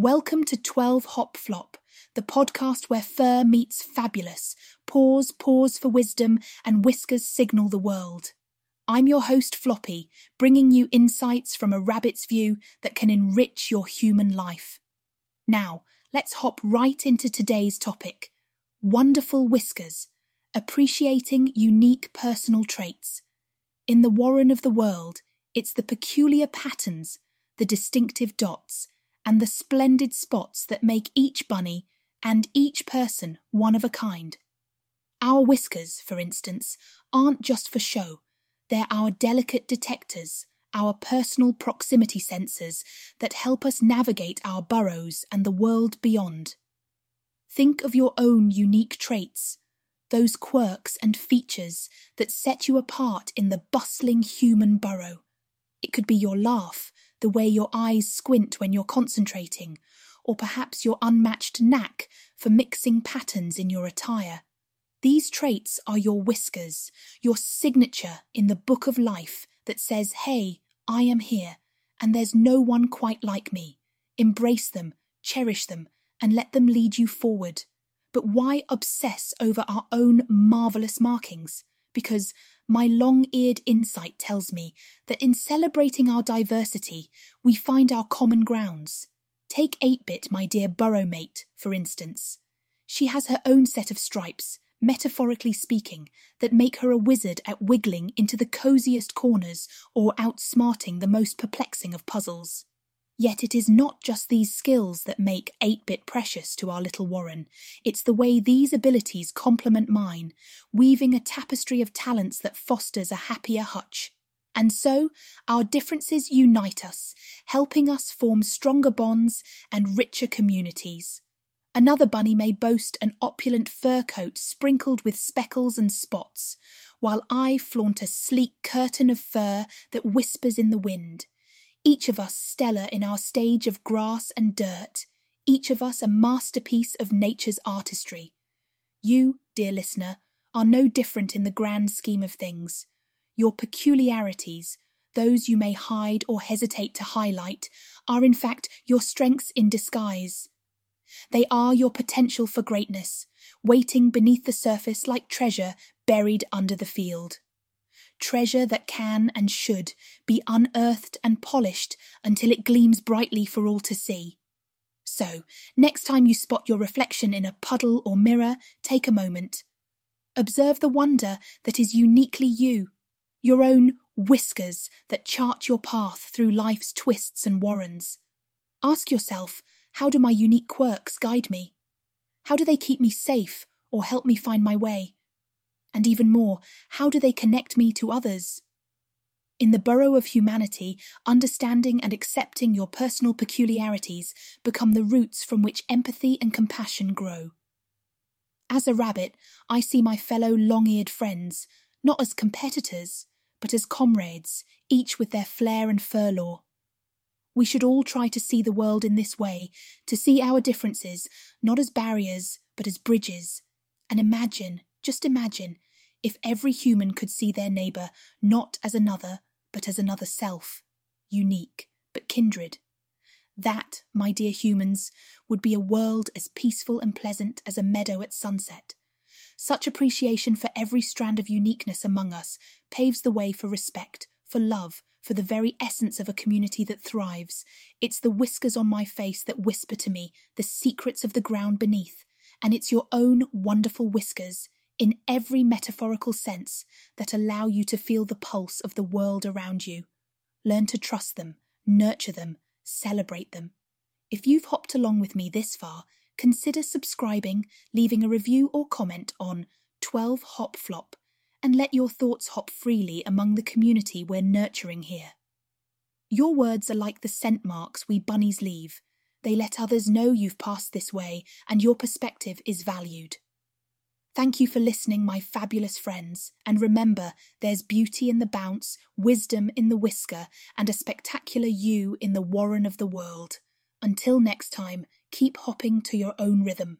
Welcome to 12 Hop Flop, the podcast where fur meets fabulous, paws pause for wisdom, and whiskers signal the world. I'm your host, Floppy, bringing you insights from a rabbit's view that can enrich your human life. Now, let's hop right into today's topic wonderful whiskers, appreciating unique personal traits. In the warren of the world, it's the peculiar patterns, the distinctive dots, and the splendid spots that make each bunny and each person one of a kind. Our whiskers, for instance, aren't just for show, they're our delicate detectors, our personal proximity sensors that help us navigate our burrows and the world beyond. Think of your own unique traits, those quirks and features that set you apart in the bustling human burrow. It could be your laugh, the way your eyes squint when you're concentrating, or perhaps your unmatched knack for mixing patterns in your attire. These traits are your whiskers, your signature in the book of life that says, Hey, I am here, and there's no one quite like me. Embrace them, cherish them, and let them lead you forward. But why obsess over our own marvellous markings? Because my long eared insight tells me that in celebrating our diversity, we find our common grounds. Take 8 Bit, my dear burrow mate, for instance. She has her own set of stripes, metaphorically speaking, that make her a wizard at wiggling into the cosiest corners or outsmarting the most perplexing of puzzles. Yet it is not just these skills that make 8 bit precious to our little Warren. It's the way these abilities complement mine, weaving a tapestry of talents that fosters a happier hutch. And so, our differences unite us, helping us form stronger bonds and richer communities. Another bunny may boast an opulent fur coat sprinkled with speckles and spots, while I flaunt a sleek curtain of fur that whispers in the wind each of us stellar in our stage of grass and dirt, each of us a masterpiece of nature's artistry. You, dear listener, are no different in the grand scheme of things. Your peculiarities, those you may hide or hesitate to highlight, are in fact your strengths in disguise. They are your potential for greatness, waiting beneath the surface like treasure buried under the field treasure that can and should be unearthed and polished until it gleams brightly for all to see. So, next time you spot your reflection in a puddle or mirror, take a moment. Observe the wonder that is uniquely you, your own whiskers that chart your path through life's twists and warrens. Ask yourself, how do my unique quirks guide me? How do they keep me safe or help me find my way? And even more, how do they connect me to others? In the burrow of humanity, understanding and accepting your personal peculiarities become the roots from which empathy and compassion grow. As a rabbit, I see my fellow long eared friends, not as competitors, but as comrades, each with their flair and furlaw. We should all try to see the world in this way, to see our differences not as barriers, but as bridges, and imagine just imagine if every human could see their neighbour not as another, but as another self, unique, but kindred. That, my dear humans, would be a world as peaceful and pleasant as a meadow at sunset. Such appreciation for every strand of uniqueness among us paves the way for respect, for love, for the very essence of a community that thrives. It's the whiskers on my face that whisper to me the secrets of the ground beneath, and it's your own wonderful whiskers in every metaphorical sense that allow you to feel the pulse of the world around you. Learn to trust them, nurture them, celebrate them. If you've hopped along with me this far, consider subscribing, leaving a review or comment on 12 Hop Flop, and let your thoughts hop freely among the community we're nurturing here. Your words are like the scent marks we bunnies leave. They let others know you've passed this way and your perspective is valued. Thank you for listening, my fabulous friends, and remember there's beauty in the bounce, wisdom in the whisker, and a spectacular you in the warren of the world. Until next time, keep hopping to your own rhythm.